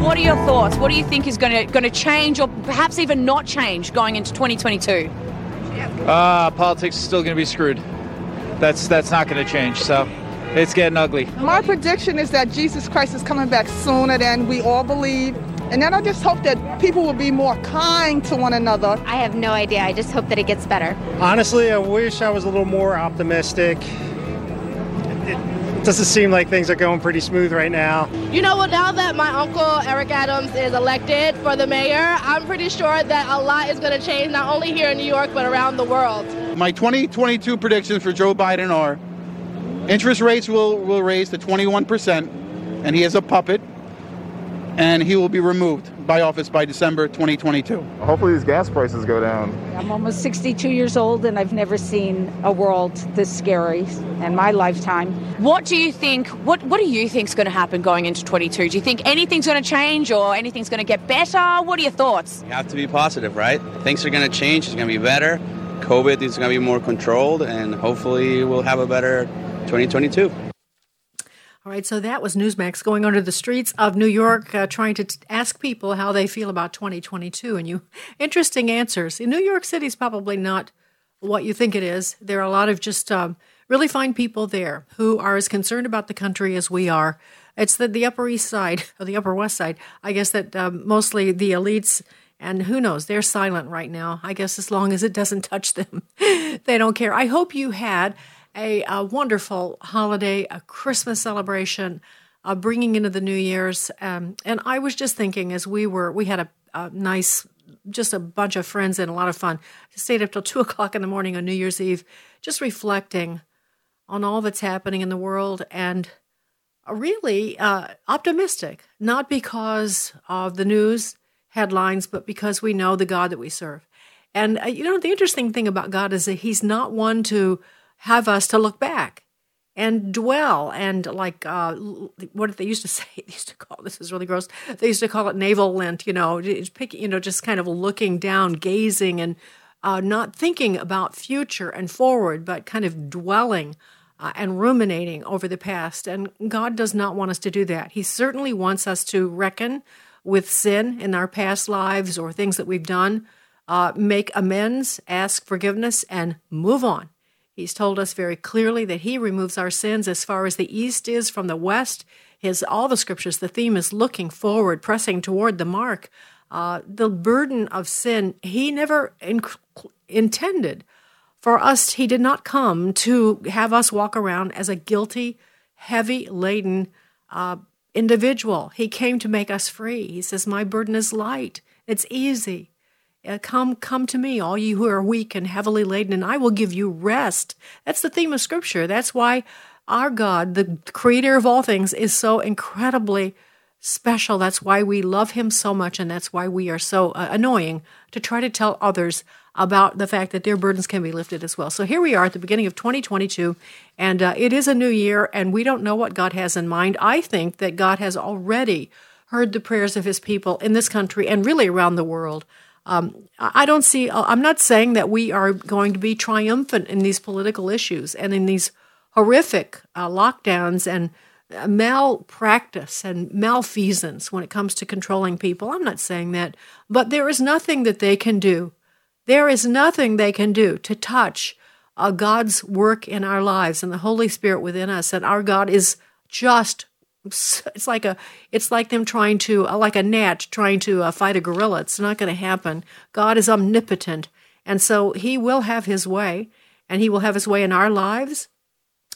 What are your thoughts? What do you think is going to going to change, or perhaps even not change, going into 2022? Uh, politics is still going to be screwed. That's that's not going to change. So it's getting ugly. My prediction is that Jesus Christ is coming back sooner than we all believe. And then I just hope that people will be more kind to one another. I have no idea. I just hope that it gets better. Honestly, I wish I was a little more optimistic. It doesn't seem like things are going pretty smooth right now. You know, well, now that my uncle Eric Adams is elected for the mayor, I'm pretty sure that a lot is going to change, not only here in New York, but around the world. My 2022 predictions for Joe Biden are interest rates will, will raise to 21%, and he is a puppet and he will be removed by office by December 2022. Hopefully, these gas prices go down. I'm almost 62 years old, and I've never seen a world this scary in my lifetime. What do you think? What What do you think is going to happen going into 22? Do you think anything's going to change, or anything's going to get better? What are your thoughts? You have to be positive, right? Things are going to change. It's going to be better. COVID is going to be more controlled, and hopefully, we'll have a better 2022. All right, so that was Newsmax going onto the streets of New York, uh, trying to t- ask people how they feel about 2022. And you, interesting answers. In New York City is probably not what you think it is. There are a lot of just um, really fine people there who are as concerned about the country as we are. It's the, the Upper East Side, or the Upper West Side. I guess that um, mostly the elites, and who knows, they're silent right now. I guess as long as it doesn't touch them, they don't care. I hope you had a, a, wonderful holiday, a Christmas celebration, uh, bringing into the New Year's. Um, and I was just thinking as we were, we had a, a, nice, just a bunch of friends and a lot of fun. Stayed up till two o'clock in the morning on New Year's Eve, just reflecting on all that's happening in the world and really uh, optimistic, not because of the news headlines, but because we know the God that we serve. And uh, you know, the interesting thing about God is that He's not one to have us to look back and dwell and like uh, what did they used to say? They used to call this is really gross. They used to call it navel lint you know pick, you know just kind of looking down gazing and uh, not thinking about future and forward but kind of dwelling uh, and ruminating over the past. And god does not want us to do that. He certainly wants us to reckon with sin in our past lives or things that we've done uh, make amends ask forgiveness and move on He's told us very clearly that he removes our sins as far as the east is from the west. His all the scriptures, the theme is looking forward, pressing toward the mark. Uh, the burden of sin, he never in- intended for us. He did not come to have us walk around as a guilty, heavy laden uh, individual. He came to make us free. He says, "My burden is light; it's easy." Uh, come, come to me, all you who are weak and heavily laden, and I will give you rest. That's the theme of Scripture. That's why our God, the creator of all things, is so incredibly special. That's why we love him so much, and that's why we are so uh, annoying to try to tell others about the fact that their burdens can be lifted as well. So here we are at the beginning of 2022, and uh, it is a new year, and we don't know what God has in mind. I think that God has already heard the prayers of his people in this country and really around the world. Um, I don't see, uh, I'm not saying that we are going to be triumphant in these political issues and in these horrific uh, lockdowns and uh, malpractice and malfeasance when it comes to controlling people. I'm not saying that. But there is nothing that they can do. There is nothing they can do to touch uh, God's work in our lives and the Holy Spirit within us. And our God is just it's like a it's like them trying to uh, like a gnat trying to uh, fight a gorilla it's not going to happen god is omnipotent and so he will have his way and he will have his way in our lives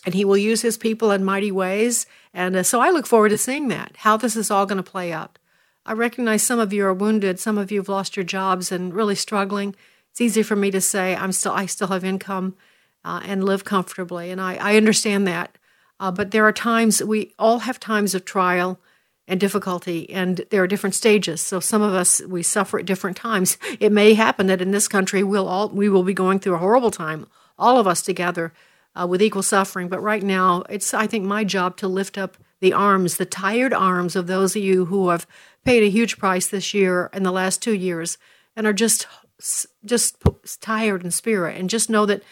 and He will use His people in mighty ways. And uh, so I look forward to seeing that, how this is all going to play out. I recognize some of you are wounded, some of you have lost your jobs and really struggling. It's easy for me to say I'm still I still have income uh, and live comfortably, and I, I understand that. Uh, but there are times we all have times of trial and difficulty, and there are different stages. So some of us we suffer at different times. It may happen that in this country we'll all we will be going through a horrible time, all of us together, uh, with equal suffering. But right now, it's I think my job to lift up the arms, the tired arms of those of you who have paid a huge price this year and the last two years, and are just just tired in spirit, and just know that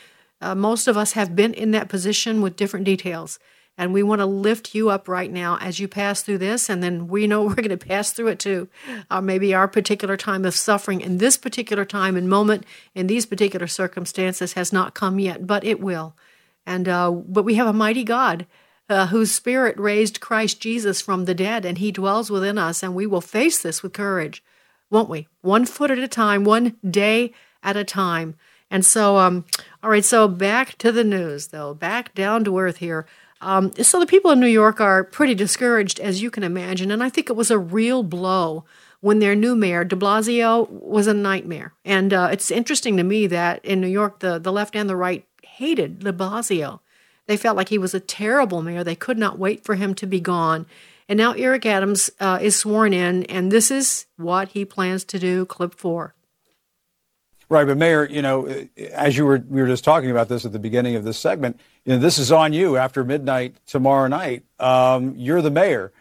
uh, most of us have been in that position with different details. And we want to lift you up right now as you pass through this. And then we know we're going to pass through it too. Uh, maybe our particular time of suffering in this particular time and moment in these particular circumstances has not come yet, but it will. And uh, but we have a mighty God uh, whose spirit raised Christ Jesus from the dead, and he dwells within us, and we will face this with courage, won't we? One foot at a time, one day at a time. And so, um, all right, so back to the news, though, back down to earth here. Um, so the people in New York are pretty discouraged, as you can imagine, and I think it was a real blow when their new mayor, de Blasio, was a nightmare. And uh, it's interesting to me that in New York, the, the left and the right hated de Blasio. They felt like he was a terrible mayor. They could not wait for him to be gone. And now Eric Adams uh, is sworn in, and this is what he plans to do. Clip four. Right, but Mayor, you know, as you were we were just talking about this at the beginning of this segment, you know, this is on you after midnight tomorrow night. Um, you're the mayor,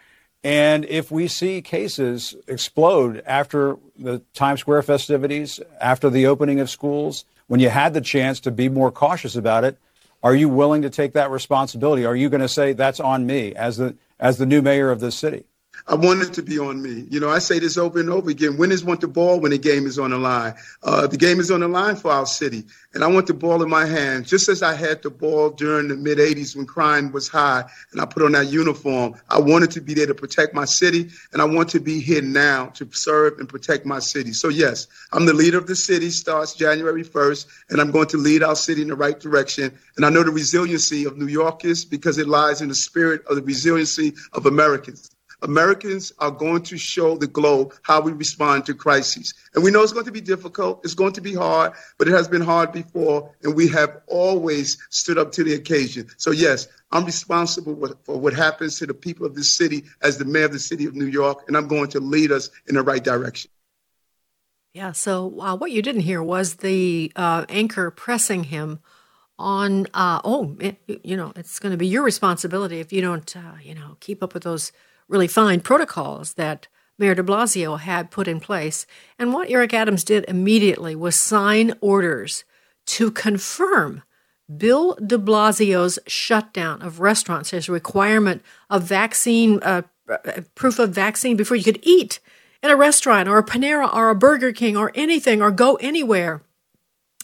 and if we see cases explode after the Times Square festivities, after the opening of schools, when you had the chance to be more cautious about it, are you willing to take that responsibility? Are you going to say that's on me as the as the new mayor of this city? I want it to be on me. You know, I say this over and over again. Winners want the ball when the game is on the line. Uh, the game is on the line for our city. And I want the ball in my hand, just as I had the ball during the mid 80s when crime was high and I put on that uniform. I wanted to be there to protect my city, and I want to be here now to serve and protect my city. So, yes, I'm the leader of the city, starts January 1st, and I'm going to lead our city in the right direction. And I know the resiliency of New Yorkers because it lies in the spirit of the resiliency of Americans. Americans are going to show the globe how we respond to crises. And we know it's going to be difficult. It's going to be hard, but it has been hard before. And we have always stood up to the occasion. So, yes, I'm responsible for what happens to the people of this city as the mayor of the city of New York, and I'm going to lead us in the right direction. Yeah, so uh, what you didn't hear was the uh, anchor pressing him on, uh, oh, it, you know, it's going to be your responsibility if you don't, uh, you know, keep up with those really fine protocols that Mayor de Blasio had put in place. And what Eric Adams did immediately was sign orders to confirm Bill de Blasio's shutdown of restaurants, his requirement of vaccine, uh, proof of vaccine before you could eat in a restaurant or a Panera or a Burger King or anything or go anywhere.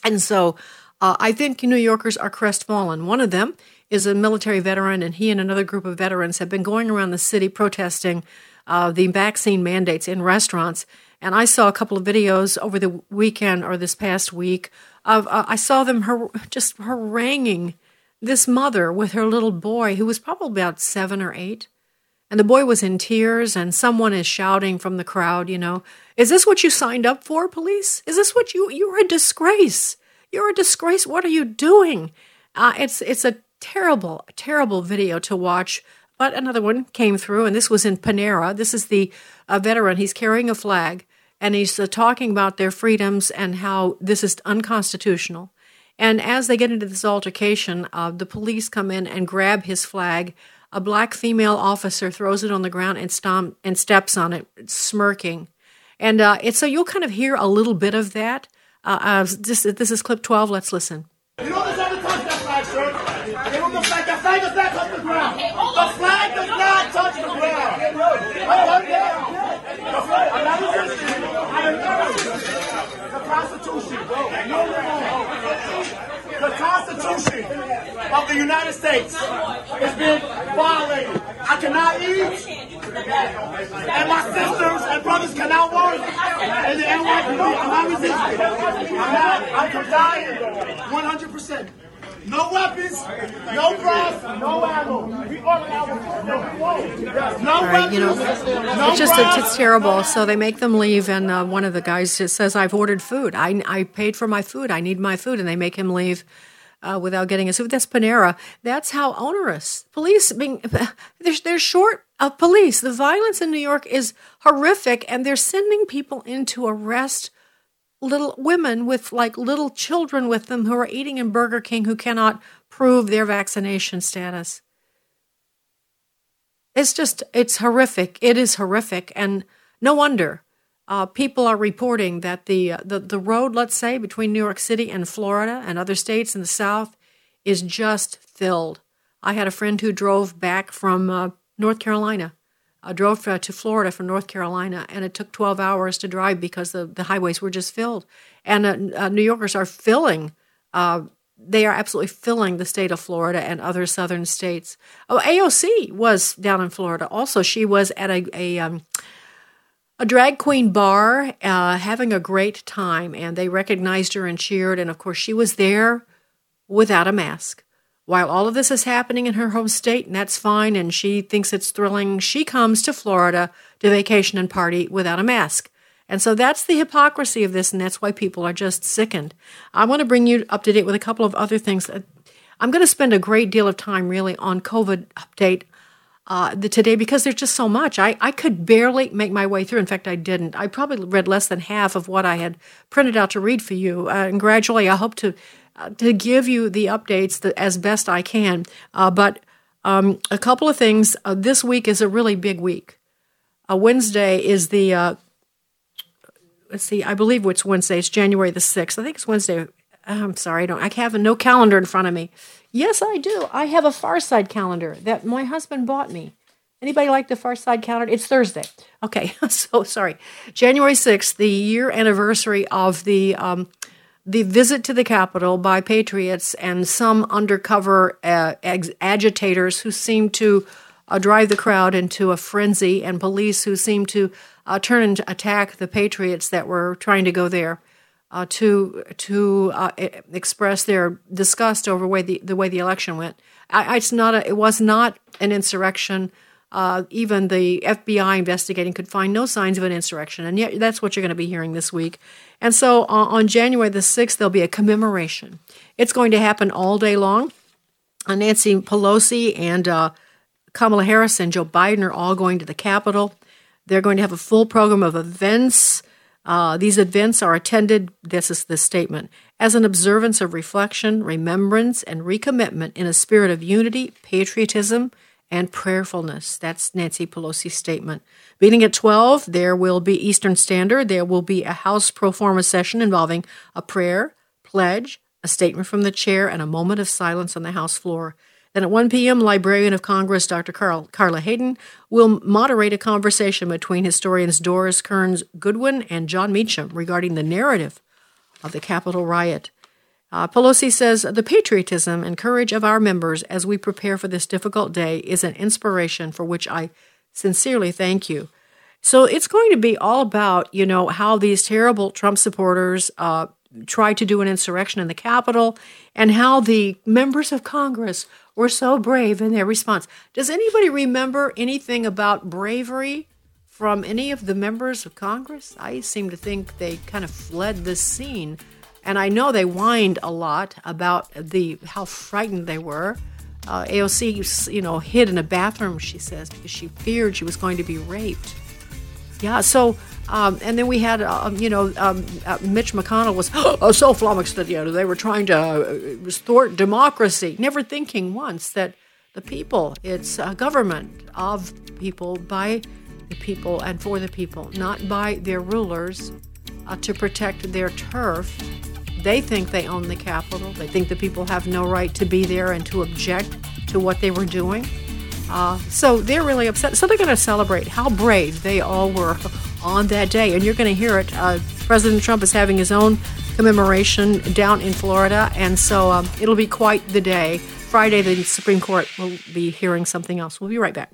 And so uh, I think New Yorkers are crestfallen. One of them is a military veteran, and he and another group of veterans have been going around the city protesting uh, the vaccine mandates in restaurants. And I saw a couple of videos over the weekend or this past week of uh, I saw them har- just haranguing this mother with her little boy who was probably about seven or eight. And the boy was in tears, and someone is shouting from the crowd, you know, is this what you signed up for, police? Is this what you, you're a disgrace. You're a disgrace. What are you doing? Uh, it's, it's a terrible, terrible video to watch. But another one came through, and this was in Panera. This is the uh, veteran. He's carrying a flag, and he's uh, talking about their freedoms and how this is unconstitutional. And as they get into this altercation, uh, the police come in and grab his flag. A black female officer throws it on the ground and stomp and steps on it, smirking. And uh, so you'll kind of hear a little bit of that. Uh, uh, this, this is clip 12. Let's listen. You don't flag. The flag does not touch the ground. The flag does not touch the ground. I'm not resisting. The Constitution. The Constitution of the United States has been violated. I cannot eat. And my sisters and brothers cannot work in the NYPD. I'm not resisting. I'm not. I'm complying 100%. No weapons, no drugs, no ammo. We ordered our no All right, you know, no it's just it's terrible. So they make them leave, and uh, one of the guys just says, "I've ordered food. I I paid for my food. I need my food," and they make him leave. Uh, without getting his food, that's Panera. That's how onerous police. Being they're, they're short of police. The violence in New York is horrific, and they're sending people into arrest little women with like little children with them who are eating in Burger King who cannot prove their vaccination status. It's just, it's horrific. It is horrific. And no wonder uh, people are reporting that the, uh, the, the road, let's say, between New York City and Florida and other states in the South is just filled. I had a friend who drove back from uh, North Carolina, uh, drove uh, to Florida from North Carolina, and it took 12 hours to drive because the, the highways were just filled. And uh, uh, New Yorkers are filling uh, they are absolutely filling the state of Florida and other southern states. Oh, AOC was down in Florida. Also, she was at a a, um, a drag queen bar, uh, having a great time, and they recognized her and cheered. And of course, she was there without a mask. While all of this is happening in her home state, and that's fine, and she thinks it's thrilling, she comes to Florida to vacation and party without a mask. And so that's the hypocrisy of this, and that's why people are just sickened. I want to bring you up to date with a couple of other things. I'm going to spend a great deal of time really on COVID update uh, the, today because there's just so much. I, I could barely make my way through. In fact, I didn't. I probably read less than half of what I had printed out to read for you. Uh, and gradually, I hope to uh, to give you the updates that, as best I can. Uh, but um, a couple of things. Uh, this week is a really big week. Uh, Wednesday is the let's see, I believe it's Wednesday. It's January the 6th. I think it's Wednesday. I'm sorry, I don't. I have no calendar in front of me. Yes, I do. I have a Far Side calendar that my husband bought me. Anybody like the Far Side calendar? It's Thursday. Okay, so sorry. January 6th, the year anniversary of the um, the visit to the Capitol by patriots and some undercover uh, ag- agitators who seemed to uh, drive the crowd into a frenzy, and police who seemed to uh, turn and attack the patriots that were trying to go there uh, to to uh, express their disgust over way the, the way the election went. I, it's not a, it was not an insurrection. Uh, even the FBI investigating could find no signs of an insurrection, and yet that's what you're going to be hearing this week. And so uh, on January the sixth, there'll be a commemoration. It's going to happen all day long. Uh, Nancy Pelosi and uh, Kamala Harris and Joe Biden are all going to the Capitol. They're going to have a full program of events. Uh, these events are attended, this is the statement, as an observance of reflection, remembrance, and recommitment in a spirit of unity, patriotism, and prayerfulness. That's Nancy Pelosi's statement. Beginning at 12, there will be Eastern Standard. There will be a House pro forma session involving a prayer, pledge, a statement from the chair, and a moment of silence on the House floor. Then at 1 p.m., Librarian of Congress Dr. Carl, Carla Hayden will moderate a conversation between historians Doris Kearns Goodwin and Jon Meacham regarding the narrative of the Capitol riot. Uh, Pelosi says the patriotism and courage of our members as we prepare for this difficult day is an inspiration for which I sincerely thank you. So it's going to be all about, you know, how these terrible Trump supporters uh, tried to do an insurrection in the Capitol and how the members of Congress were so brave in their response. Does anybody remember anything about bravery from any of the members of Congress? I seem to think they kind of fled the scene. And I know they whined a lot about the how frightened they were. Uh, AOC, you know, hid in a bathroom, she says, because she feared she was going to be raped. Yeah, so um, and then we had, um, you know, um, uh, Mitch McConnell was oh, so flummoxed that you know they were trying to uh, thwart democracy, never thinking once that the people, it's a government of people by the people and for the people, not by their rulers uh, to protect their turf. They think they own the Capitol. They think the people have no right to be there and to object to what they were doing. Uh, so they're really upset. So they're going to celebrate how brave they all were on that day. And you're going to hear it. Uh, President Trump is having his own commemoration down in Florida. And so um, it'll be quite the day. Friday, the Supreme Court will be hearing something else. We'll be right back.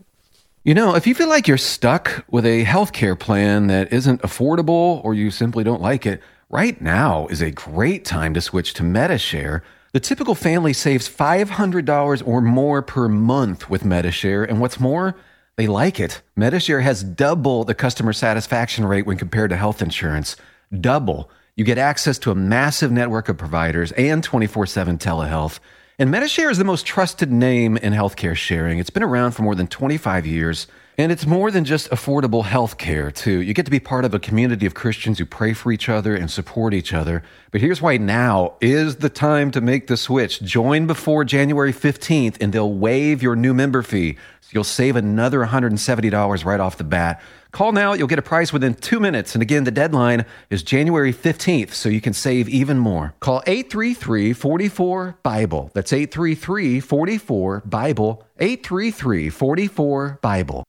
You know, if you feel like you're stuck with a healthcare plan that isn't affordable or you simply don't like it, right now is a great time to switch to Medi-Share The typical family saves $500 or more per month with Medi-Share, and what's more, they like it. Medi-Share has double the customer satisfaction rate when compared to health insurance. Double. You get access to a massive network of providers and 24 7 telehealth. And Medi-Share is the most trusted name in healthcare sharing. It's been around for more than 25 years. And it's more than just affordable health care, too. You get to be part of a community of Christians who pray for each other and support each other. But here's why now is the time to make the switch. Join before January 15th, and they'll waive your new member fee. So you'll save another $170 right off the bat. Call now, you'll get a price within two minutes. And again, the deadline is January 15th, so you can save even more. Call 833 44 Bible. That's 833 44 Bible. 833 44 Bible.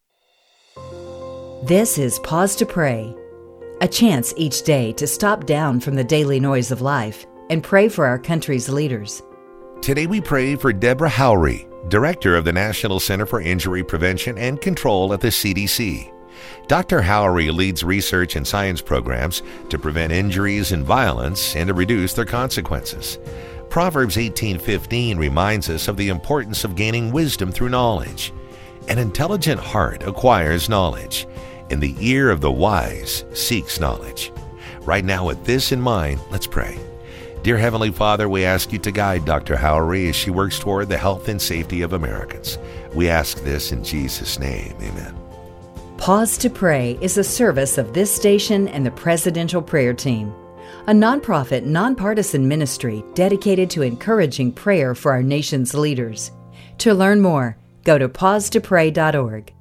This is Pause to Pray, a chance each day to stop down from the daily noise of life and pray for our country's leaders. Today we pray for Deborah Houry, Director of the National Center for Injury Prevention and Control at the CDC. Dr. Houry leads research and science programs to prevent injuries and violence and to reduce their consequences. Proverbs 18:15 reminds us of the importance of gaining wisdom through knowledge. An intelligent heart acquires knowledge, and the ear of the wise seeks knowledge. Right now, with this in mind, let's pray. Dear Heavenly Father, we ask you to guide Dr. Houry as she works toward the health and safety of Americans. We ask this in Jesus' name. Amen. Pause to Pray is a service of this station and the Presidential Prayer Team, a nonprofit, nonpartisan ministry dedicated to encouraging prayer for our nation's leaders. To learn more, go to pausetopray.org.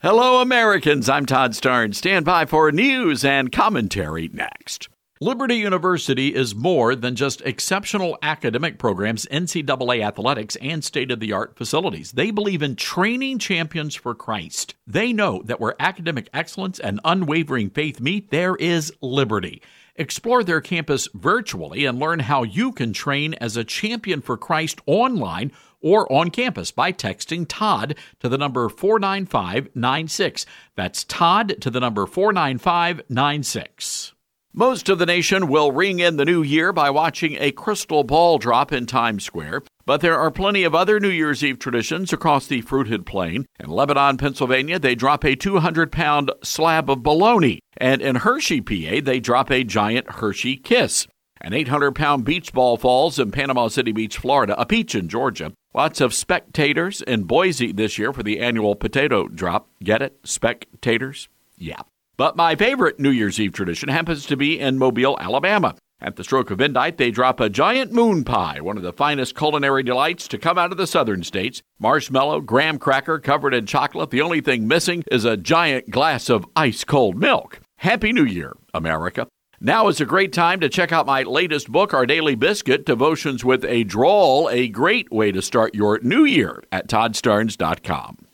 Hello, Americans. I'm Todd Starnes. Stand by for news and commentary next. Liberty University is more than just exceptional academic programs, NCAA athletics, and state of the art facilities. They believe in training champions for Christ. They know that where academic excellence and unwavering faith meet, there is liberty. Explore their campus virtually and learn how you can train as a champion for Christ online or on campus by texting Todd to the number 49596. That's Todd to the number 49596. Most of the nation will ring in the new year by watching a crystal ball drop in Times Square, but there are plenty of other New Year's Eve traditions across the fruited plain. In Lebanon, Pennsylvania, they drop a 200 pound slab of bologna, and in Hershey, PA, they drop a giant Hershey kiss. An 800 pound beach ball falls in Panama City Beach, Florida, a peach in Georgia. Lots of spectators in Boise this year for the annual potato drop. Get it? Spectators? Yeah. But my favorite New Year's Eve tradition happens to be in Mobile, Alabama. At the stroke of midnight, they drop a giant moon pie, one of the finest culinary delights to come out of the southern states. Marshmallow, graham cracker covered in chocolate. The only thing missing is a giant glass of ice cold milk. Happy New Year, America. Now is a great time to check out my latest book, Our Daily Biscuit Devotions with a Drawl, a great way to start your new year at toddstarnes.com.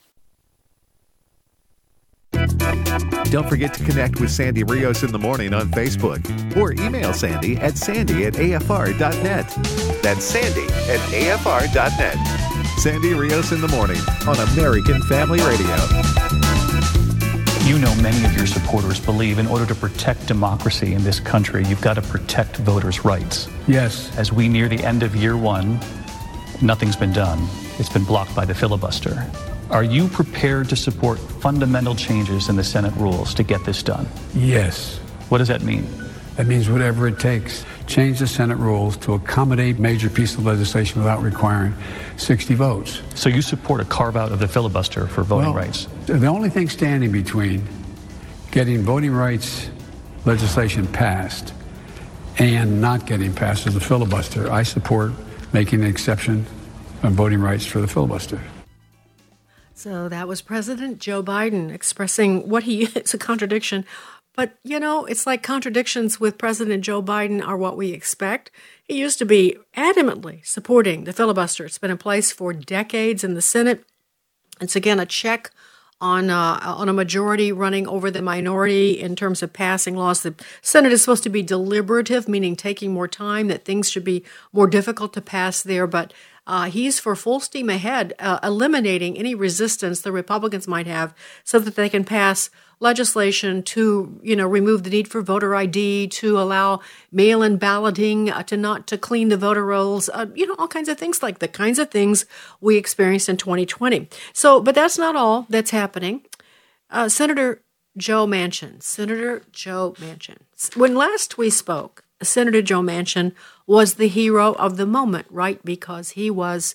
Don't forget to connect with Sandy Rios in the morning on Facebook or email Sandy at sandy at afr.net. That's sandy at afr.net. Sandy Rios in the morning on American Family Radio. You know, many of your supporters believe in order to protect democracy in this country, you've got to protect voters' rights. Yes. As we near the end of year one, nothing's been done. It's been blocked by the filibuster. Are you prepared to support fundamental changes in the Senate rules to get this done? Yes. What does that mean? That means whatever it takes. Change the Senate rules to accommodate major pieces of legislation without requiring 60 votes. So you support a carve out of the filibuster for voting well, rights? The only thing standing between getting voting rights legislation passed and not getting passed is the filibuster. I support making an exception on voting rights for the filibuster. So that was President Joe Biden expressing what he it's a contradiction. But you know, it's like contradictions with President Joe Biden are what we expect. He used to be adamantly supporting the filibuster. It's been in place for decades in the Senate. It's again a check on uh, on a majority running over the minority in terms of passing laws. The Senate is supposed to be deliberative, meaning taking more time. That things should be more difficult to pass there, but Uh, he's for full steam ahead, uh, eliminating any resistance the Republicans might have so that they can pass legislation to, you know, remove the need for voter ID, to allow mail-in balloting, uh, to not to clean the voter rolls, uh, you know, all kinds of things like the kinds of things we experienced in 2020. So, but that's not all that's happening. Uh, Senator Joe Manchin, Senator Joe Manchin. When last we spoke, Senator Joe Manchin was the hero of the moment, right? Because he was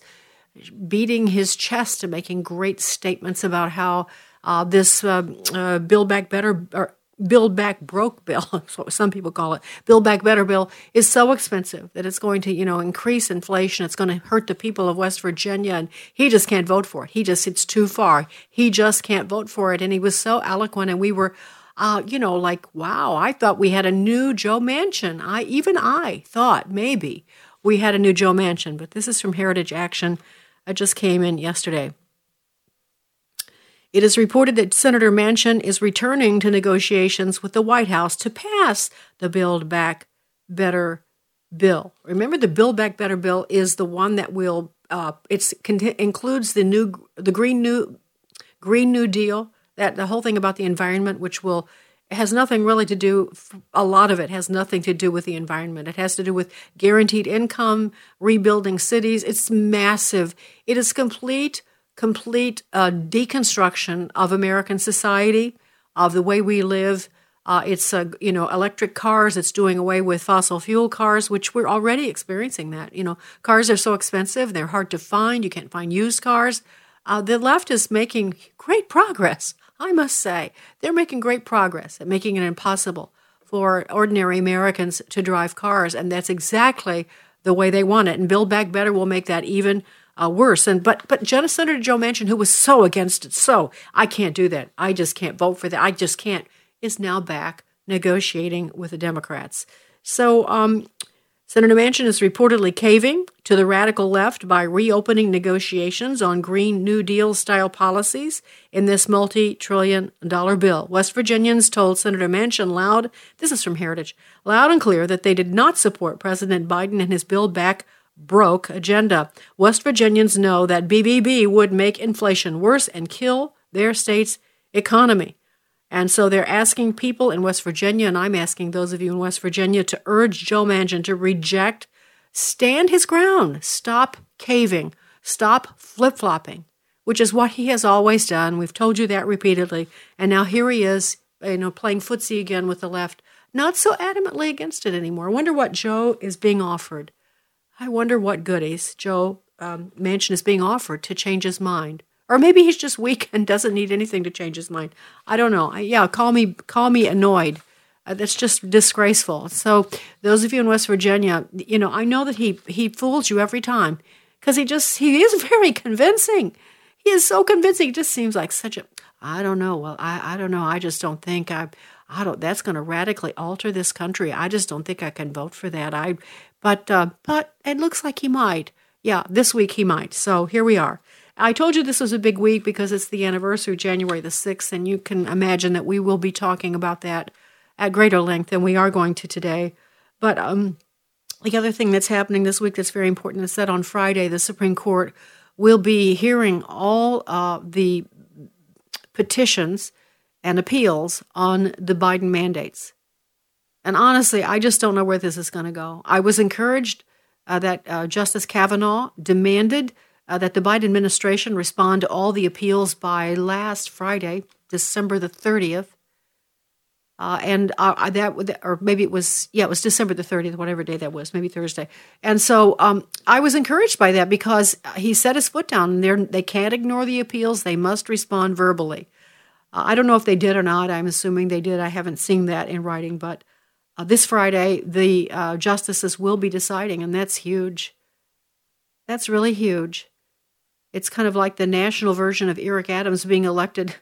beating his chest and making great statements about how uh, this uh, uh, Build Back Better or Build Back Broke bill, that's what some people call it, Build Back Better bill, is so expensive that it's going to, you know, increase inflation. It's going to hurt the people of West Virginia, and he just can't vote for it. He just, it's too far. He just can't vote for it. And he was so eloquent, and we were, uh, you know, like, wow, I thought we had a new Joe Manchin. I, even I thought maybe we had a new Joe Manchin, but this is from Heritage Action. I just came in yesterday. It is reported that Senator Manchin is returning to negotiations with the White House to pass the Build Back Better bill. Remember, the Build Back Better bill is the one that will uh, it includes the new the Green New Green New Deal that the whole thing about the environment, which will has nothing really to do a lot of it has nothing to do with the environment it has to do with guaranteed income rebuilding cities it's massive it is complete complete uh, deconstruction of American society, of the way we live. Uh, it's uh, you know electric cars. It's doing away with fossil fuel cars, which we're already experiencing. That you know cars are so expensive; they're hard to find. You can't find used cars. Uh, the left is making great progress. I must say, they're making great progress at making it impossible for ordinary Americans to drive cars, and that's exactly the way they want it. And Build Back Better will make that even uh, worse. And but but Senator Joe Manchin, who was so against it, so I can't do that. I just can't vote for that. I just can't. Is now back negotiating with the Democrats. So um, Senator Manchin is reportedly caving to the radical left by reopening negotiations on Green New Deal style policies in this multi trillion dollar bill. West Virginians told Senator Manchin loud, this is from Heritage, loud and clear that they did not support President Biden and his Build Back broke agenda. West Virginians know that BBB would make inflation worse and kill their state's economy. And so they're asking people in West Virginia, and I'm asking those of you in West Virginia to urge Joe Manchin to reject, stand his ground, stop caving, stop flip flopping, which is what he has always done. We've told you that repeatedly. And now here he is, you know, playing footsie again with the left, not so adamantly against it anymore. I wonder what Joe is being offered. I wonder what goodies Joe um, Manchin is being offered to change his mind. Or maybe he's just weak and doesn't need anything to change his mind. I don't know. I, yeah, call me call me annoyed. Uh, that's just disgraceful. So those of you in West Virginia, you know, I know that he he fools you every time because he just he is very convincing. He is so convincing. Just seems like such a I don't know. Well, I I don't know. I just don't think I I don't that's going to radically alter this country. I just don't think I can vote for that. I but uh, but it looks like he might. Yeah, this week he might. So here we are. I told you this was a big week because it's the anniversary, January the 6th, and you can imagine that we will be talking about that at greater length than we are going to today. But um, the other thing that's happening this week that's very important is that on Friday, the Supreme Court will be hearing all uh, the petitions and appeals on the Biden mandates. And honestly, I just don't know where this is going to go. I was encouraged uh, that uh, Justice Kavanaugh demanded uh, that the Biden administration respond to all the appeals by last Friday, December the 30th. Uh, and uh, that, or maybe it was, yeah, it was December the 30th, whatever day that was, maybe Thursday. And so um, I was encouraged by that because he set his foot down. And they can't ignore the appeals, they must respond verbally. Uh, I don't know if they did or not. I'm assuming they did. I haven't seen that in writing, but uh, this Friday, the uh, justices will be deciding, and that's huge. That's really huge. It's kind of like the national version of Eric Adams being elected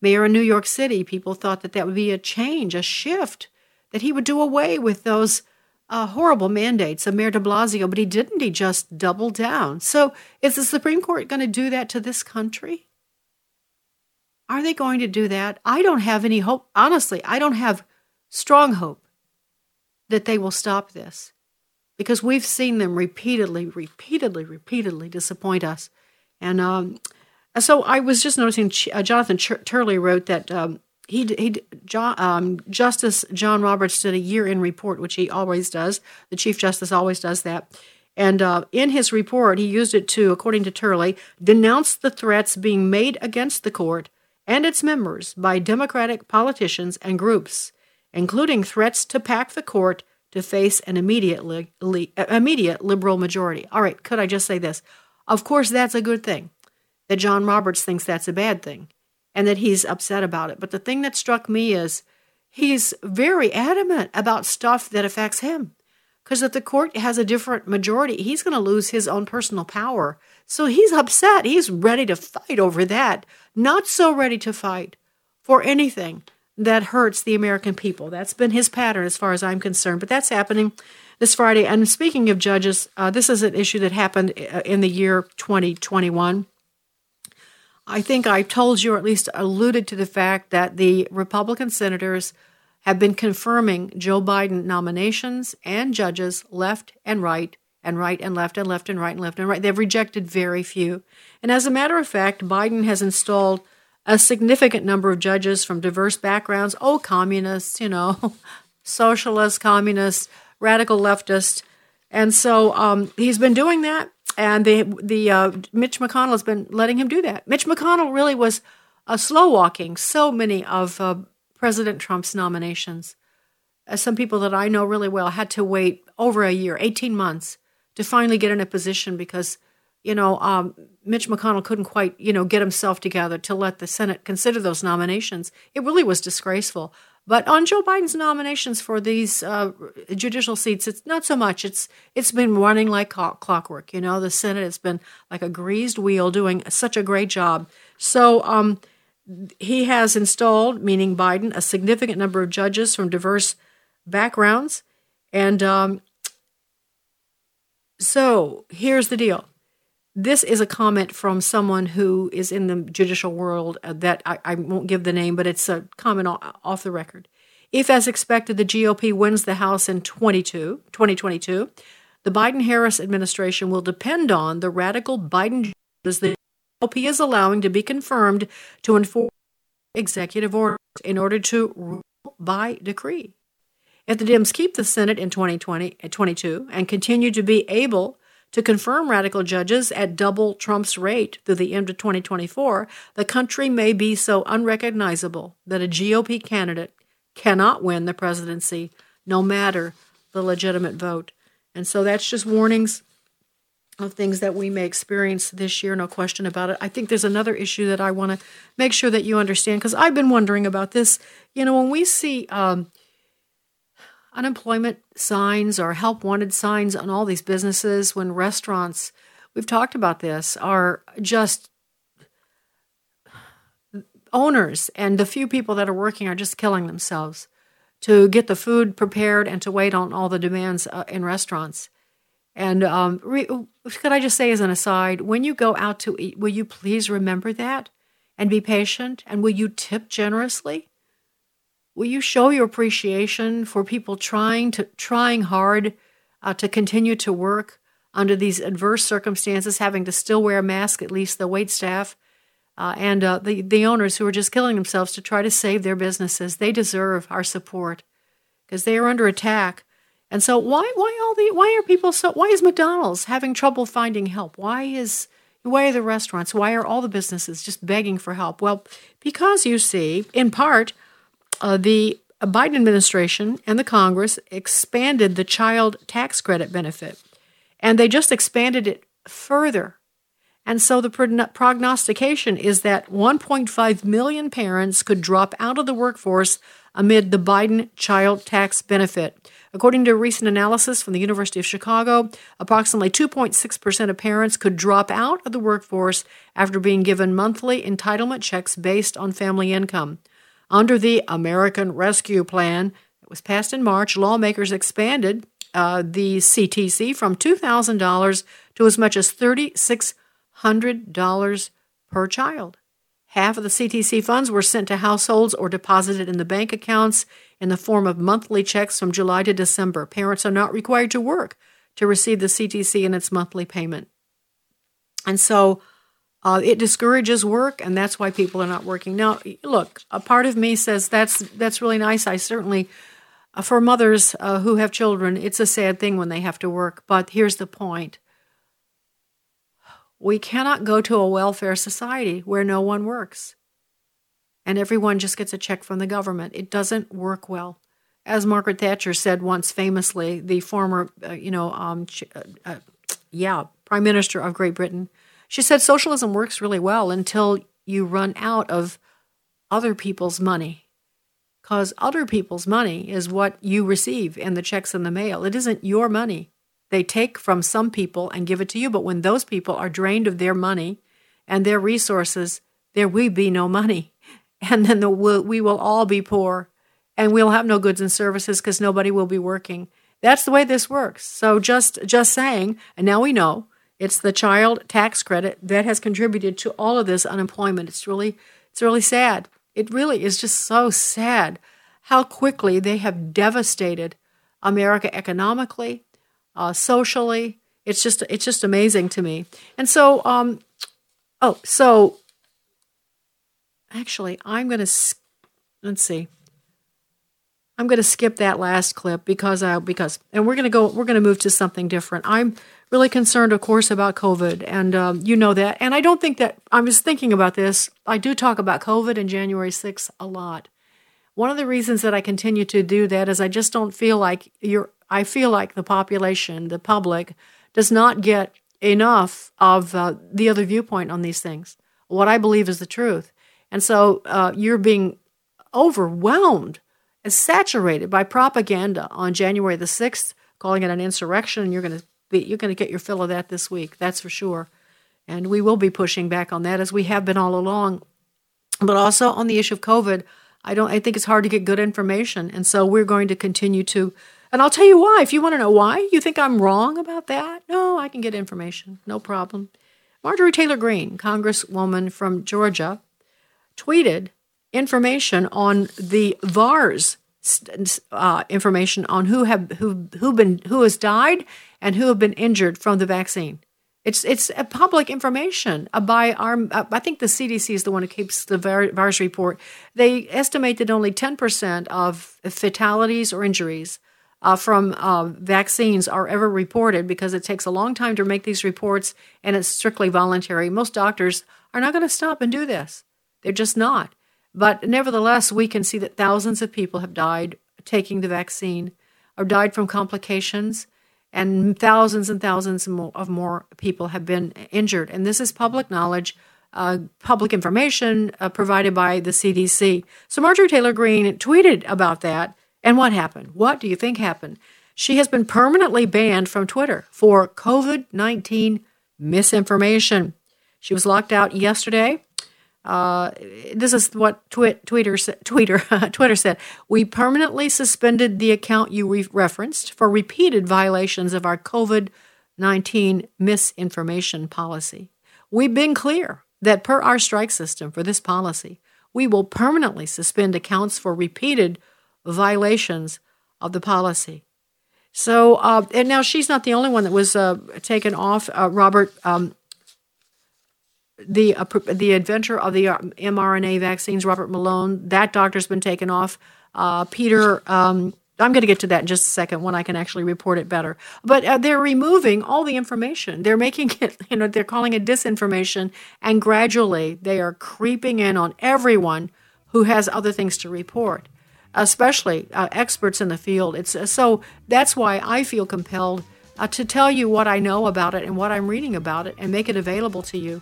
mayor in New York City. People thought that that would be a change, a shift, that he would do away with those uh, horrible mandates of Mayor de Blasio, but he didn't. He just doubled down. So is the Supreme Court going to do that to this country? Are they going to do that? I don't have any hope. Honestly, I don't have strong hope that they will stop this. because we've seen them repeatedly, repeatedly, repeatedly disappoint us. And um, so I was just noticing uh, Jonathan Ch- Turley wrote that um, he, he um, Justice John Roberts did a year in report, which he always does. The Chief Justice always does that. And uh, in his report, he used it to, according to Turley, denounce the threats being made against the court and its members by Democratic politicians and groups, including threats to pack the court to face an immediate, li- li- immediate liberal majority. All right, could I just say this? Of course, that's a good thing that John Roberts thinks that's a bad thing and that he's upset about it. But the thing that struck me is he's very adamant about stuff that affects him. Because if the court has a different majority, he's going to lose his own personal power. So he's upset. He's ready to fight over that, not so ready to fight for anything that hurts the American people. That's been his pattern as far as I'm concerned. But that's happening this Friday. And speaking of judges, uh, this is an issue that happened uh, in the year 2021. I think I told you, or at least alluded to the fact that the Republican senators have been confirming Joe Biden nominations and judges left and right and right and left and left and right and left and right. They've rejected very few. And as a matter of fact, Biden has installed a significant number of judges from diverse backgrounds. Oh, communists, you know, socialists, communists, radical leftist. And so um, he's been doing that and the the uh, Mitch McConnell has been letting him do that. Mitch McConnell really was uh, slow walking so many of uh, President Trump's nominations. Some people that I know really well had to wait over a year, eighteen months, to finally get in a position because you know um, Mitch McConnell couldn't quite you know get himself together to let the Senate consider those nominations. It really was disgraceful. But on Joe Biden's nominations for these uh, judicial seats, it's not so much. It's it's been running like clockwork. You know, the Senate has been like a greased wheel, doing such a great job. So um, he has installed, meaning Biden, a significant number of judges from diverse backgrounds, and um, so here's the deal. This is a comment from someone who is in the judicial world uh, that I, I won't give the name, but it's a comment off the record. If, as expected, the GOP wins the House in 22, 2022, the Biden Harris administration will depend on the radical Biden judges the GOP is allowing to be confirmed to enforce executive orders in order to rule by decree. If the Dems keep the Senate in 2020, 22 and continue to be able to confirm radical judges at double Trump's rate through the end of 2024, the country may be so unrecognizable that a GOP candidate cannot win the presidency, no matter the legitimate vote. And so that's just warnings of things that we may experience this year, no question about it. I think there's another issue that I want to make sure that you understand because I've been wondering about this. You know, when we see um, unemployment signs or help wanted signs on all these businesses when restaurants, we've talked about this, are just owners and the few people that are working are just killing themselves to get the food prepared and to wait on all the demands uh, in restaurants. And um, re- could I just say, as an aside, when you go out to eat, will you please remember that and be patient? And will you tip generously? Will you show your appreciation for people trying to trying hard uh, to continue to work under these adverse circumstances, having to still wear a mask, at least the wait staff, uh, and uh, the the owners who are just killing themselves to try to save their businesses? They deserve our support because they are under attack. And so, why why all the why are people so why is McDonald's having trouble finding help? Why is why are the restaurants? Why are all the businesses just begging for help? Well, because you see, in part uh, the Biden administration and the Congress expanded the child tax credit benefit, and they just expanded it further. And so the prognostication is that 1.5 million parents could drop out of the workforce amid the Biden child tax benefit. According to a recent analysis from the University of Chicago, approximately 2.6% of parents could drop out of the workforce after being given monthly entitlement checks based on family income. Under the American Rescue Plan that was passed in March, lawmakers expanded uh, the CTC from $2,000 to as much as $3,600 per child. Half of the CTC funds were sent to households or deposited in the bank accounts in the form of monthly checks from July to December. Parents are not required to work to receive the CTC in its monthly payment. And so uh, it discourages work, and that's why people are not working. Now, look, a part of me says that's that's really nice. I certainly, uh, for mothers uh, who have children, it's a sad thing when they have to work. But here's the point: we cannot go to a welfare society where no one works, and everyone just gets a check from the government. It doesn't work well. As Margaret Thatcher said once famously, the former, uh, you know, um, uh, uh, yeah, Prime Minister of Great Britain she said socialism works really well until you run out of other people's money. Because other people's money is what you receive in the checks in the mail. It isn't your money. They take from some people and give it to you. But when those people are drained of their money and their resources, there will be no money. And then the, we will all be poor and we'll have no goods and services because nobody will be working. That's the way this works. So just just saying, and now we know it's the child tax credit that has contributed to all of this unemployment. It's really it's really sad. It really is just so sad how quickly they have devastated America economically, uh, socially. It's just it's just amazing to me. And so, um, oh, so actually, I'm going to let's see. I'm going to skip that last clip because I because and we're going to go we're going to move to something different. I'm really concerned, of course, about COVID, and um, you know that. And I don't think that I was thinking about this. I do talk about COVID and January 6th a lot. One of the reasons that I continue to do that is I just don't feel like you're. I feel like the population, the public, does not get enough of uh, the other viewpoint on these things. What I believe is the truth, and so uh, you're being overwhelmed and saturated by propaganda on January the 6th, calling it an insurrection, and you're going to be, you're going to get your fill of that this week, that's for sure. And we will be pushing back on that as we have been all along. But also on the issue of COVID, I don't I think it's hard to get good information. And so we're going to continue to and I'll tell you why. If you want to know why, you think I'm wrong about that? No, I can get information. No problem. Marjorie Taylor Greene, Congresswoman from Georgia, tweeted information on the VAERS uh, information on who have who who been who has died and who have been injured from the vaccine. It's it's public information by our. I think the CDC is the one who keeps the VAERS report. They estimate that only ten percent of fatalities or injuries uh, from uh, vaccines are ever reported because it takes a long time to make these reports and it's strictly voluntary. Most doctors are not going to stop and do this. They're just not. But nevertheless, we can see that thousands of people have died taking the vaccine or died from complications and thousands and thousands of more people have been injured. And this is public knowledge, uh, public information uh, provided by the CDC. So Marjorie Taylor Greene tweeted about that. And what happened? What do you think happened? She has been permanently banned from Twitter for COVID 19 misinformation. She was locked out yesterday uh, this is what Twitter Twitter Twitter said. We permanently suspended the account you re- referenced for repeated violations of our COVID nineteen misinformation policy. We've been clear that per our strike system for this policy, we will permanently suspend accounts for repeated violations of the policy. So, uh, and now she's not the only one that was uh, taken off. Uh, Robert um, the uh, the inventor of the uh, mRNA vaccines, Robert Malone, that doctor's been taken off. Uh, Peter, um, I'm going to get to that in just a second when I can actually report it better. But uh, they're removing all the information. They're making it, you know, they're calling it disinformation, and gradually they are creeping in on everyone who has other things to report, especially uh, experts in the field. It's uh, so that's why I feel compelled to tell you what I know about it and what I'm reading about it, and make it available to you.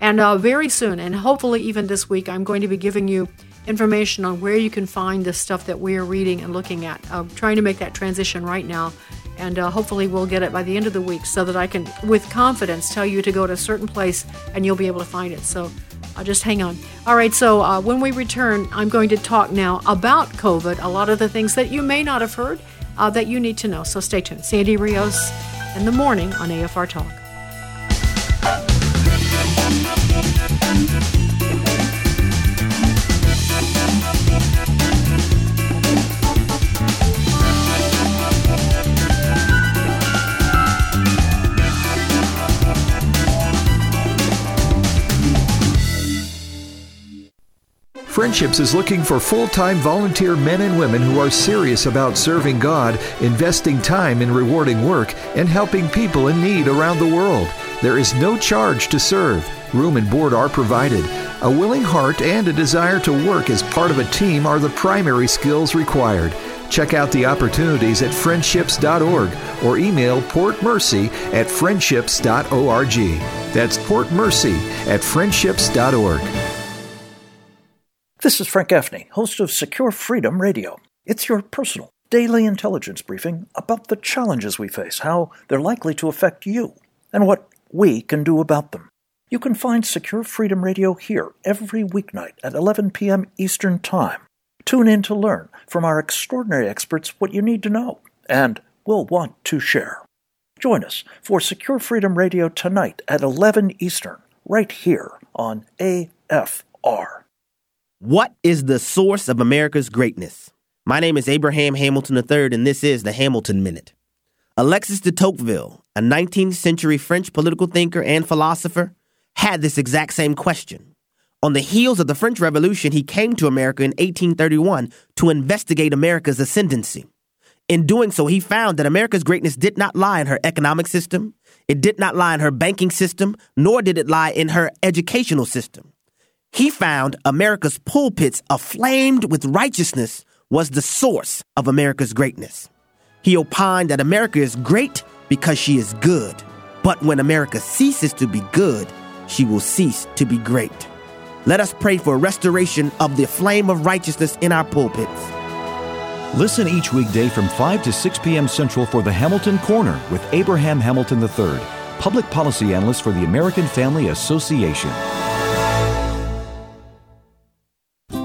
And uh, very soon, and hopefully even this week, I'm going to be giving you information on where you can find the stuff that we are reading and looking at. I'm trying to make that transition right now, and uh, hopefully we'll get it by the end of the week so that I can, with confidence, tell you to go to a certain place and you'll be able to find it. So uh, just hang on. All right, so uh, when we return, I'm going to talk now about COVID, a lot of the things that you may not have heard uh, that you need to know. So stay tuned. Sandy Rios in the morning on AFR Talk. Friendships is looking for full time volunteer men and women who are serious about serving God, investing time in rewarding work, and helping people in need around the world. There is no charge to serve. Room and board are provided. A willing heart and a desire to work as part of a team are the primary skills required. Check out the opportunities at friendships.org or email portmercy at friendships.org. That's portmercy at friendships.org. This is Frank Gaffney, host of Secure Freedom Radio. It's your personal daily intelligence briefing about the challenges we face, how they're likely to affect you, and what we can do about them. You can find Secure Freedom Radio here every weeknight at 11 p.m. Eastern Time. Tune in to learn from our extraordinary experts what you need to know and will want to share. Join us for Secure Freedom Radio tonight at 11 Eastern, right here on AFR. What is the source of America's greatness? My name is Abraham Hamilton III, and this is the Hamilton Minute. Alexis de Tocqueville, a 19th century French political thinker and philosopher, had this exact same question. On the heels of the French Revolution, he came to America in 1831 to investigate America's ascendancy. In doing so, he found that America's greatness did not lie in her economic system, it did not lie in her banking system, nor did it lie in her educational system. He found America's pulpits aflamed with righteousness was the source of America's greatness. He opined that America is great because she is good, but when America ceases to be good, she will cease to be great. Let us pray for restoration of the flame of righteousness in our pulpits. Listen each weekday from 5 to 6 p.m. Central for the Hamilton Corner with Abraham Hamilton III, public policy analyst for the American Family Association.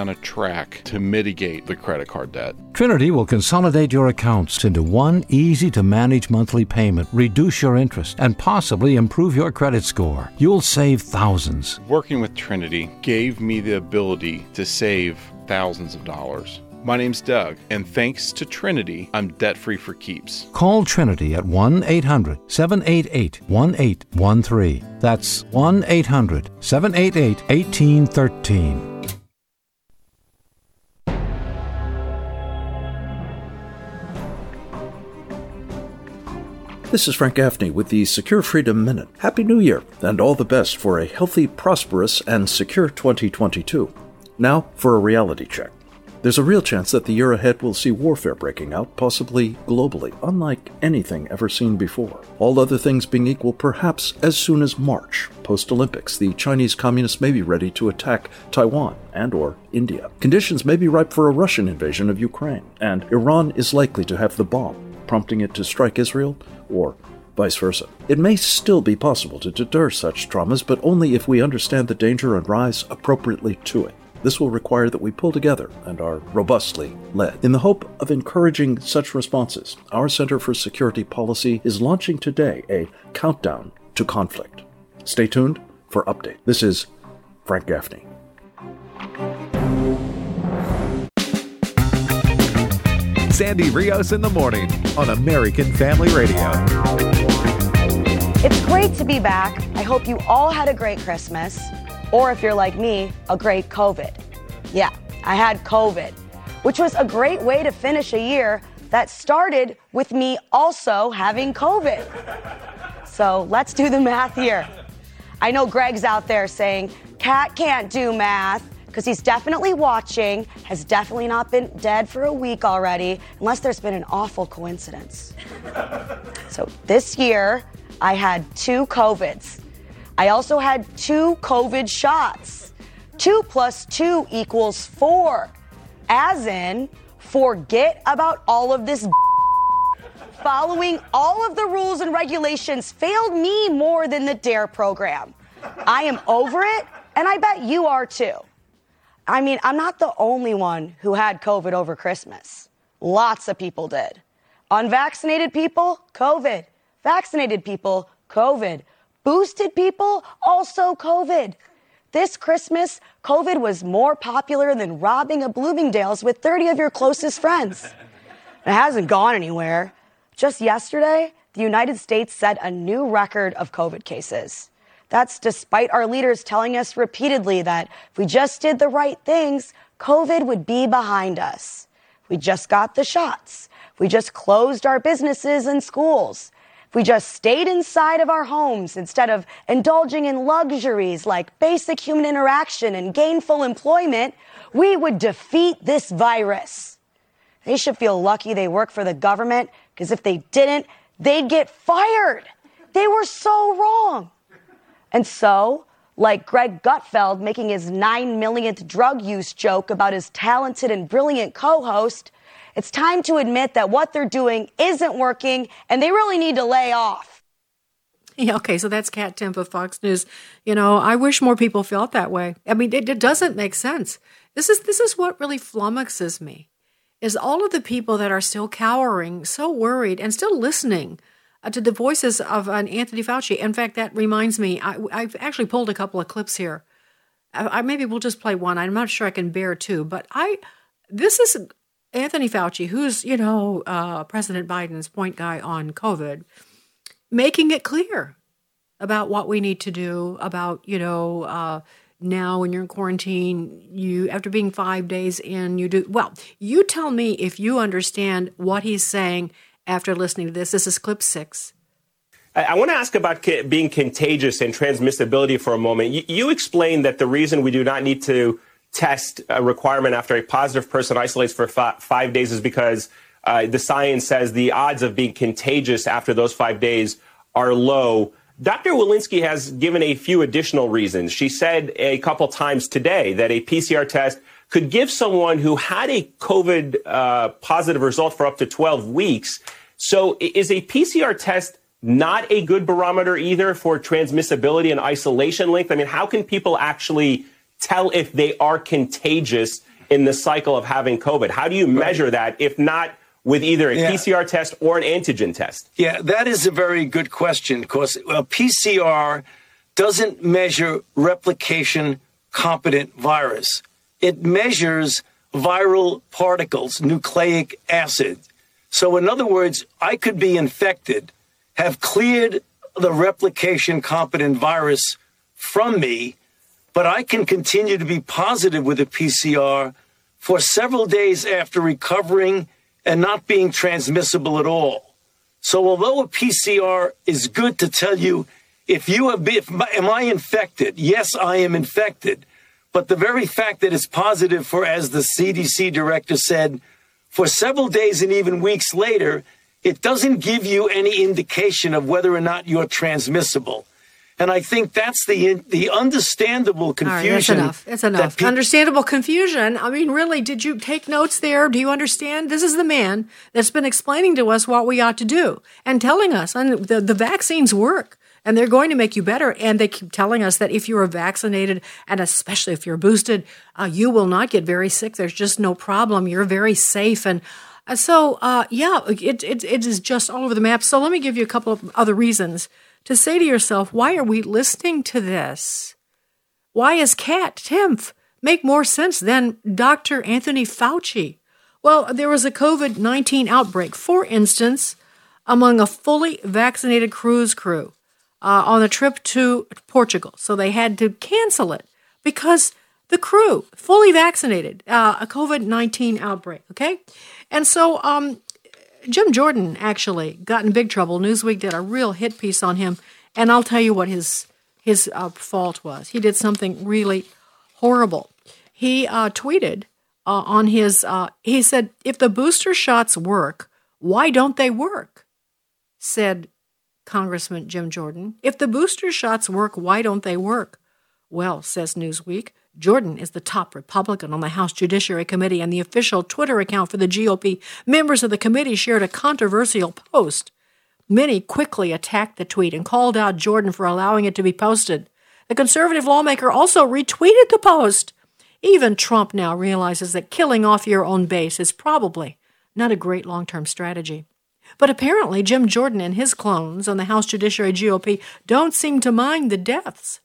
on a track to mitigate the credit card debt. Trinity will consolidate your accounts into one easy to manage monthly payment, reduce your interest, and possibly improve your credit score. You'll save thousands. Working with Trinity gave me the ability to save thousands of dollars. My name's Doug, and thanks to Trinity, I'm debt free for keeps. Call Trinity at 1 800 788 1813. That's 1 800 788 1813. This is Frank Gaffney with the Secure Freedom Minute. Happy New Year, and all the best for a healthy, prosperous, and secure 2022. Now for a reality check. There's a real chance that the year ahead will see warfare breaking out, possibly globally, unlike anything ever seen before. All other things being equal, perhaps as soon as March, post Olympics, the Chinese communists may be ready to attack Taiwan and or India. Conditions may be ripe for a Russian invasion of Ukraine, and Iran is likely to have the bomb, prompting it to strike Israel or vice versa. It may still be possible to deter such traumas, but only if we understand the danger and rise appropriately to it. This will require that we pull together and are robustly led. In the hope of encouraging such responses, our Center for Security Policy is launching today a countdown to conflict. Stay tuned for update. This is Frank Gaffney. Sandy Rios in the morning on American Family Radio. It's great to be back. I hope you all had a great Christmas, or if you're like me, a great COVID. Yeah, I had COVID, which was a great way to finish a year that started with me also having COVID. So let's do the math here. I know Greg's out there saying, Kat can't do math because he's definitely watching, has definitely not been dead for a week already, unless there's been an awful coincidence. so this year, I had two COVIDs. I also had two COVID shots. Two plus two equals four. As in, forget about all of this. Following all of the rules and regulations failed me more than the DARE program. I am over it, and I bet you are too. I mean, I'm not the only one who had COVID over Christmas. Lots of people did. Unvaccinated people, COVID. Vaccinated people, COVID. Boosted people, also COVID. This Christmas, COVID was more popular than robbing a Bloomingdale's with 30 of your closest friends. It hasn't gone anywhere. Just yesterday, the United States set a new record of COVID cases. That's despite our leaders telling us repeatedly that if we just did the right things, COVID would be behind us. We just got the shots. If We just closed our businesses and schools. If we just stayed inside of our homes instead of indulging in luxuries like basic human interaction and gainful employment, we would defeat this virus. They should feel lucky they work for the government because if they didn't, they'd get fired. They were so wrong. And so, like Greg Gutfeld making his nine millionth drug use joke about his talented and brilliant co host, it's time to admit that what they're doing isn't working and they really need to lay off. Yeah, okay, so that's Kat Timpf of Fox News. You know, I wish more people felt that way. I mean, it, it doesn't make sense. This is this is what really flummoxes me is all of the people that are still cowering, so worried, and still listening uh, to the voices of an Anthony Fauci. In fact, that reminds me, I, have actually pulled a couple of clips here. I, I, maybe we'll just play one. I'm not sure I can bear two, but I this is Anthony Fauci, who's you know uh, President Biden's point guy on COVID, making it clear about what we need to do about you know. Uh, now when you're in quarantine you after being five days in you do well you tell me if you understand what he's saying after listening to this this is clip six I want to ask about being contagious and transmissibility for a moment. You, you explained that the reason we do not need to test a requirement after a positive person isolates for five days is because uh, the science says the odds of being contagious after those five days are low. Dr. Walensky has given a few additional reasons. She said a couple times today that a PCR test could give someone who had a COVID uh, positive result for up to 12 weeks. So is a PCR test not a good barometer either for transmissibility and isolation length? I mean, how can people actually tell if they are contagious in the cycle of having COVID? How do you measure that if not with either a yeah. PCR test or an antigen test? Yeah, that is a very good question because a PCR doesn't measure replication competent virus. It measures viral particles, nucleic acid. So, in other words, I could be infected, have cleared the replication competent virus from me, but I can continue to be positive with a PCR for several days after recovering and not being transmissible at all. So, although a PCR is good to tell you if you have been, if, am I infected? Yes, I am infected. But the very fact that it's positive for, as the CDC director said, for several days and even weeks later, it doesn't give you any indication of whether or not you're transmissible. And I think that's the the understandable confusion. that's enough. That's enough. Pe- understandable confusion. I mean, really, did you take notes there? Do you understand? This is the man that's been explaining to us what we ought to do and telling us, and the, the vaccines work and they're going to make you better. And they keep telling us that if you are vaccinated, and especially if you're boosted, uh, you will not get very sick. There's just no problem. You're very safe. And uh, so, uh, yeah, it, it, it is just all over the map. So let me give you a couple of other reasons to say to yourself, why are we listening to this? Why is Kat Timpf make more sense than Dr. Anthony Fauci? Well, there was a COVID 19 outbreak, for instance, among a fully vaccinated cruise crew uh, on a trip to Portugal. So they had to cancel it because the crew, fully vaccinated, uh, a COVID 19 outbreak. Okay. And so um, Jim Jordan actually got in big trouble. Newsweek did a real hit piece on him, and I'll tell you what his his uh, fault was. He did something really horrible. He uh, tweeted uh, on his. Uh, he said, "If the booster shots work, why don't they work?" Said Congressman Jim Jordan. "If the booster shots work, why don't they work?" Well, says Newsweek, Jordan is the top Republican on the House Judiciary Committee, and the official Twitter account for the GOP members of the committee shared a controversial post. Many quickly attacked the tweet and called out Jordan for allowing it to be posted. The conservative lawmaker also retweeted the post. Even Trump now realizes that killing off your own base is probably not a great long term strategy. But apparently, Jim Jordan and his clones on the House Judiciary GOP don't seem to mind the deaths.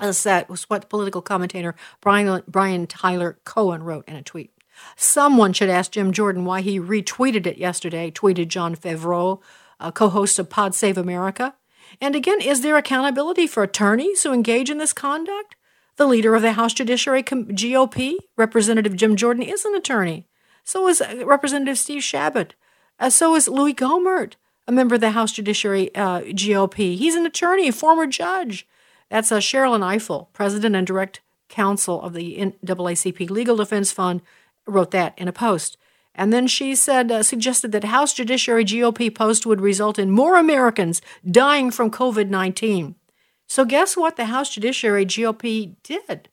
As that was what political commentator Brian, Brian Tyler Cohen wrote in a tweet. Someone should ask Jim Jordan why he retweeted it yesterday, tweeted Jon Favreau, a co host of Pod Save America. And again, is there accountability for attorneys who engage in this conduct? The leader of the House Judiciary GOP, Representative Jim Jordan, is an attorney. So is uh, Representative Steve Chabot. Uh, so is Louis Gohmert, a member of the House Judiciary uh, GOP. He's an attorney, a former judge. That's uh, Sherrilyn Ifill, president and direct counsel of the NAACP Legal Defense Fund, wrote that in a post. And then she said, uh, suggested that House Judiciary GOP post would result in more Americans dying from COVID 19. So, guess what the House Judiciary GOP did?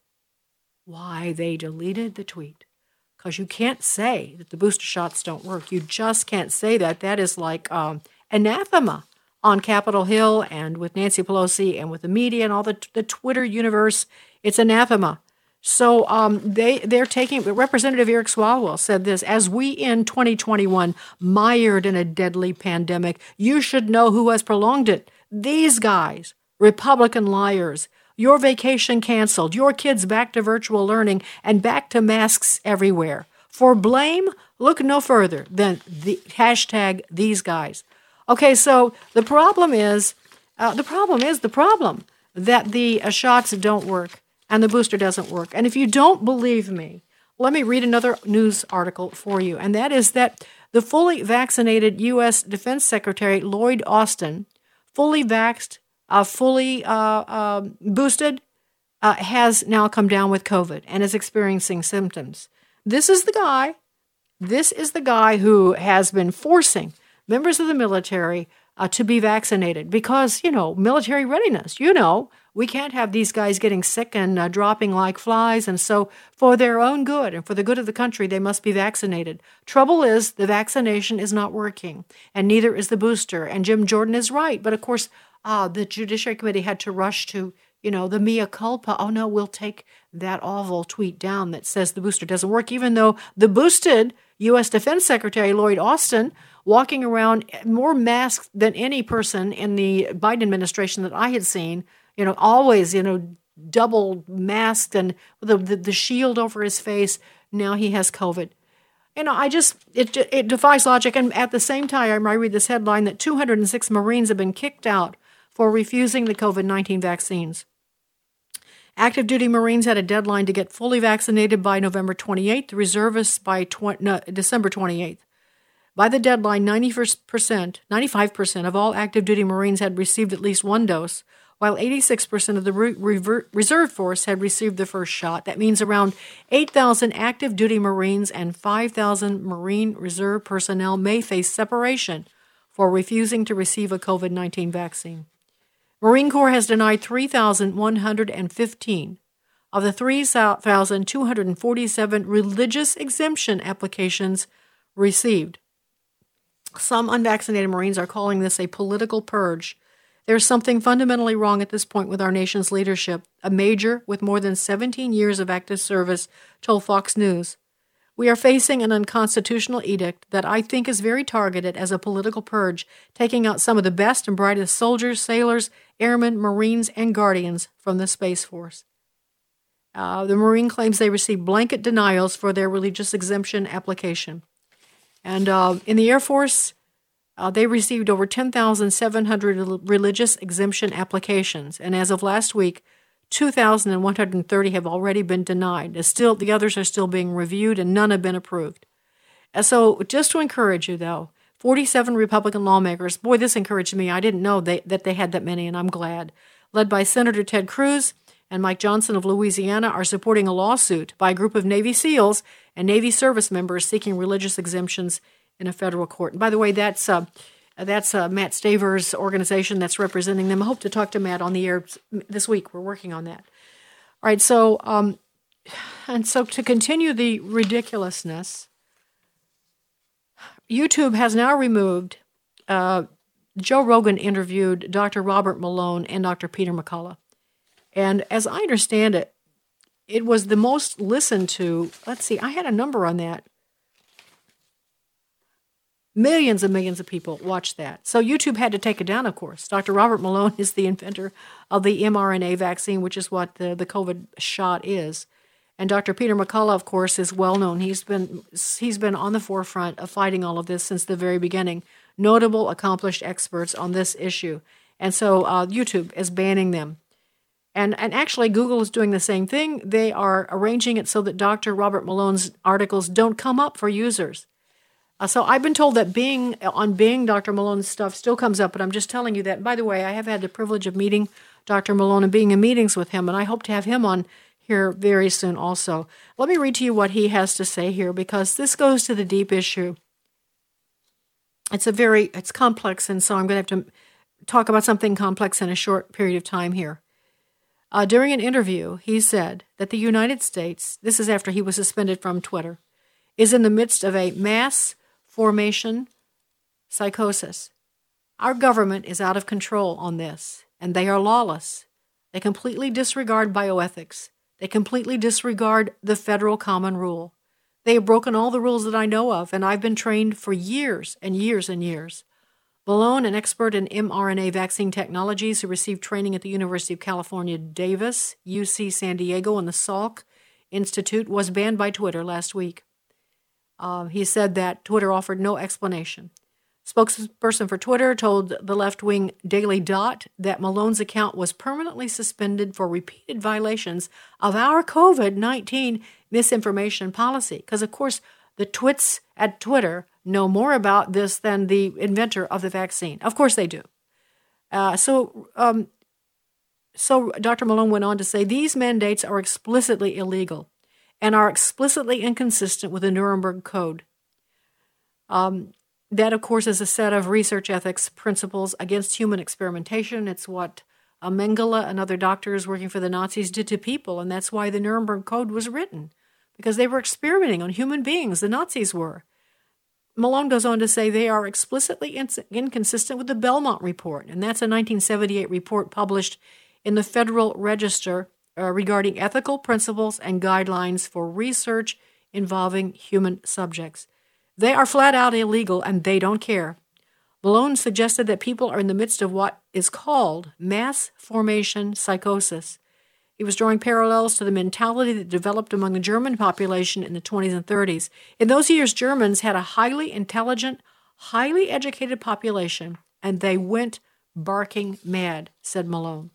Why, they deleted the tweet. Because you can't say that the booster shots don't work. You just can't say that. That is like um, anathema on Capitol Hill and with Nancy Pelosi and with the media and all the, the Twitter universe. It's anathema. So um, they they're taking. Representative Eric Swalwell said this: as we in 2021 mired in a deadly pandemic, you should know who has prolonged it. These guys, Republican liars. Your vacation canceled. Your kids back to virtual learning and back to masks everywhere. For blame, look no further than the hashtag these guys. Okay, so the problem is, uh, the problem is the problem that the uh, shots don't work and the booster doesn't work. And if you don't believe me, let me read another news article for you. And that is that the fully vaccinated U.S. Defense Secretary Lloyd Austin, fully vaxxed, uh, fully uh, uh, boosted, uh, has now come down with COVID and is experiencing symptoms. This is the guy. This is the guy who has been forcing members of the military uh, to be vaccinated because, you know, military readiness. You know, we can't have these guys getting sick and uh, dropping like flies. And so, for their own good and for the good of the country, they must be vaccinated. Trouble is, the vaccination is not working, and neither is the booster. And Jim Jordan is right. But of course, uh, the Judiciary Committee had to rush to, you know, the mea culpa. Oh, no, we'll take that awful tweet down that says the booster doesn't work, even though the boosted U.S. Defense Secretary Lloyd Austin walking around more masked than any person in the Biden administration that I had seen you know, always, you know, double masked and the, the, the shield over his face. Now he has COVID. You know, I just, it, it defies logic. And at the same time, I read this headline that 206 Marines have been kicked out for refusing the COVID 19 vaccines. Active duty Marines had a deadline to get fully vaccinated by November 28th, reservists by 20, no, December 28th. By the deadline, 90%, 95% of all active duty Marines had received at least one dose, while 86% of the re- reserve force had received the first shot. That means around 8,000 active duty Marines and 5,000 Marine Reserve personnel may face separation for refusing to receive a COVID 19 vaccine. Marine Corps has denied 3,115 of the 3,247 religious exemption applications received. Some unvaccinated Marines are calling this a political purge there's something fundamentally wrong at this point with our nation's leadership, a major with more than 17 years of active service told Fox News. We are facing an unconstitutional edict that I think is very targeted as a political purge, taking out some of the best and brightest soldiers, sailors, airmen, Marines, and Guardians from the Space Force. Uh, the Marine claims they received blanket denials for their religious exemption application. And uh, in the Air Force, uh, they received over 10,700 religious exemption applications, and as of last week, 2,130 have already been denied. Still, the others are still being reviewed, and none have been approved. So, just to encourage you, though, 47 Republican lawmakers. Boy, this encouraged me. I didn't know they, that they had that many, and I'm glad. Led by Senator Ted Cruz and Mike Johnson of Louisiana, are supporting a lawsuit by a group of Navy SEALs and Navy service members seeking religious exemptions in a federal court. And by the way, that's uh, that's uh, Matt Staver's organization that's representing them. I hope to talk to Matt on the air this week. We're working on that. All right, so um, and so to continue the ridiculousness, YouTube has now removed. Uh, Joe Rogan interviewed Dr. Robert Malone and Dr. Peter McCullough. And as I understand it, it was the most listened to. Let's see, I had a number on that. Millions and millions of people watched that. So YouTube had to take it down, of course. Dr. Robert Malone is the inventor of the mRNA vaccine, which is what the, the COVID shot is. And Dr. Peter McCullough, of course, is well known. He's been he's been on the forefront of fighting all of this since the very beginning. Notable, accomplished experts on this issue, and so uh, YouTube is banning them. And and actually, Google is doing the same thing. They are arranging it so that Dr. Robert Malone's articles don't come up for users. So I've been told that being on Bing Dr. Malone's stuff still comes up, but I'm just telling you that. By the way, I have had the privilege of meeting Dr. Malone and being in meetings with him, and I hope to have him on here very soon also. Let me read to you what he has to say here because this goes to the deep issue. It's a very it's complex and so I'm going to have to talk about something complex in a short period of time here. Uh, during an interview, he said that the United States, this is after he was suspended from Twitter, is in the midst of a mass formation psychosis. Our government is out of control on this, and they are lawless. They completely disregard bioethics. They completely disregard the federal common rule. They have broken all the rules that I know of, and I've been trained for years and years and years. Malone, an expert in mRNA vaccine technologies who received training at the University of California, Davis, UC San Diego, and the Salk Institute, was banned by Twitter last week. Uh, he said that Twitter offered no explanation. Spokesperson for Twitter told the left wing Daily Dot that Malone's account was permanently suspended for repeated violations of our COVID 19 misinformation policy. Because, of course, the twits at Twitter know more about this than the inventor of the vaccine. Of course, they do. Uh, so, um, so Dr. Malone went on to say these mandates are explicitly illegal and are explicitly inconsistent with the Nuremberg Code. Um, that, of course, is a set of research ethics principles against human experimentation. It's what uh, Mengele and other doctors working for the Nazis did to people, and that's why the Nuremberg Code was written, because they were experimenting on human beings, the Nazis were. Malone goes on to say they are explicitly inconsistent with the Belmont Report, and that's a 1978 report published in the Federal Register uh, regarding ethical principles and guidelines for research involving human subjects. They are flat out illegal and they don't care. Malone suggested that people are in the midst of what is called mass formation psychosis. He was drawing parallels to the mentality that developed among the German population in the 20s and 30s. In those years, Germans had a highly intelligent, highly educated population, and they went barking mad, said Malone.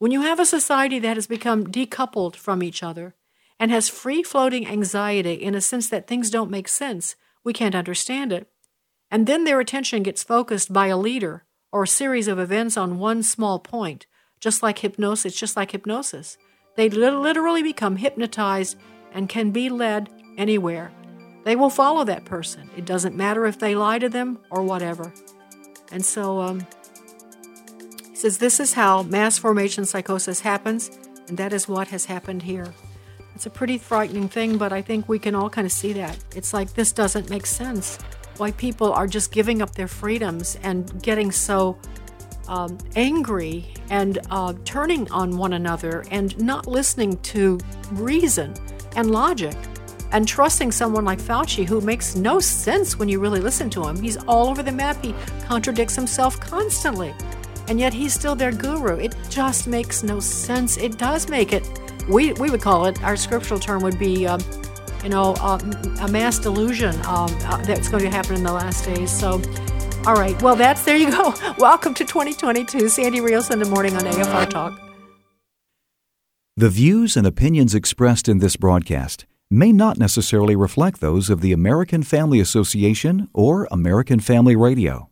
When you have a society that has become decoupled from each other and has free floating anxiety in a sense that things don't make sense, we can't understand it. And then their attention gets focused by a leader or a series of events on one small point, just like hypnosis, just like hypnosis. They literally become hypnotized and can be led anywhere. They will follow that person. It doesn't matter if they lie to them or whatever. And so um, says this is how mass formation psychosis happens, and that is what has happened here. It's a pretty frightening thing, but I think we can all kind of see that. It's like this doesn't make sense. Why people are just giving up their freedoms and getting so um, angry and uh, turning on one another and not listening to reason and logic and trusting someone like Fauci who makes no sense when you really listen to him. He's all over the map, he contradicts himself constantly. And yet he's still their guru. It just makes no sense. It does make it we, we would call it, our scriptural term would be, um, you know, uh, a mass delusion um, uh, that's going to happen in the last days. So, all right. Well, that's, there you go. Welcome to 2022. Sandy Rios in the morning on AFR Talk. The views and opinions expressed in this broadcast may not necessarily reflect those of the American Family Association or American Family Radio.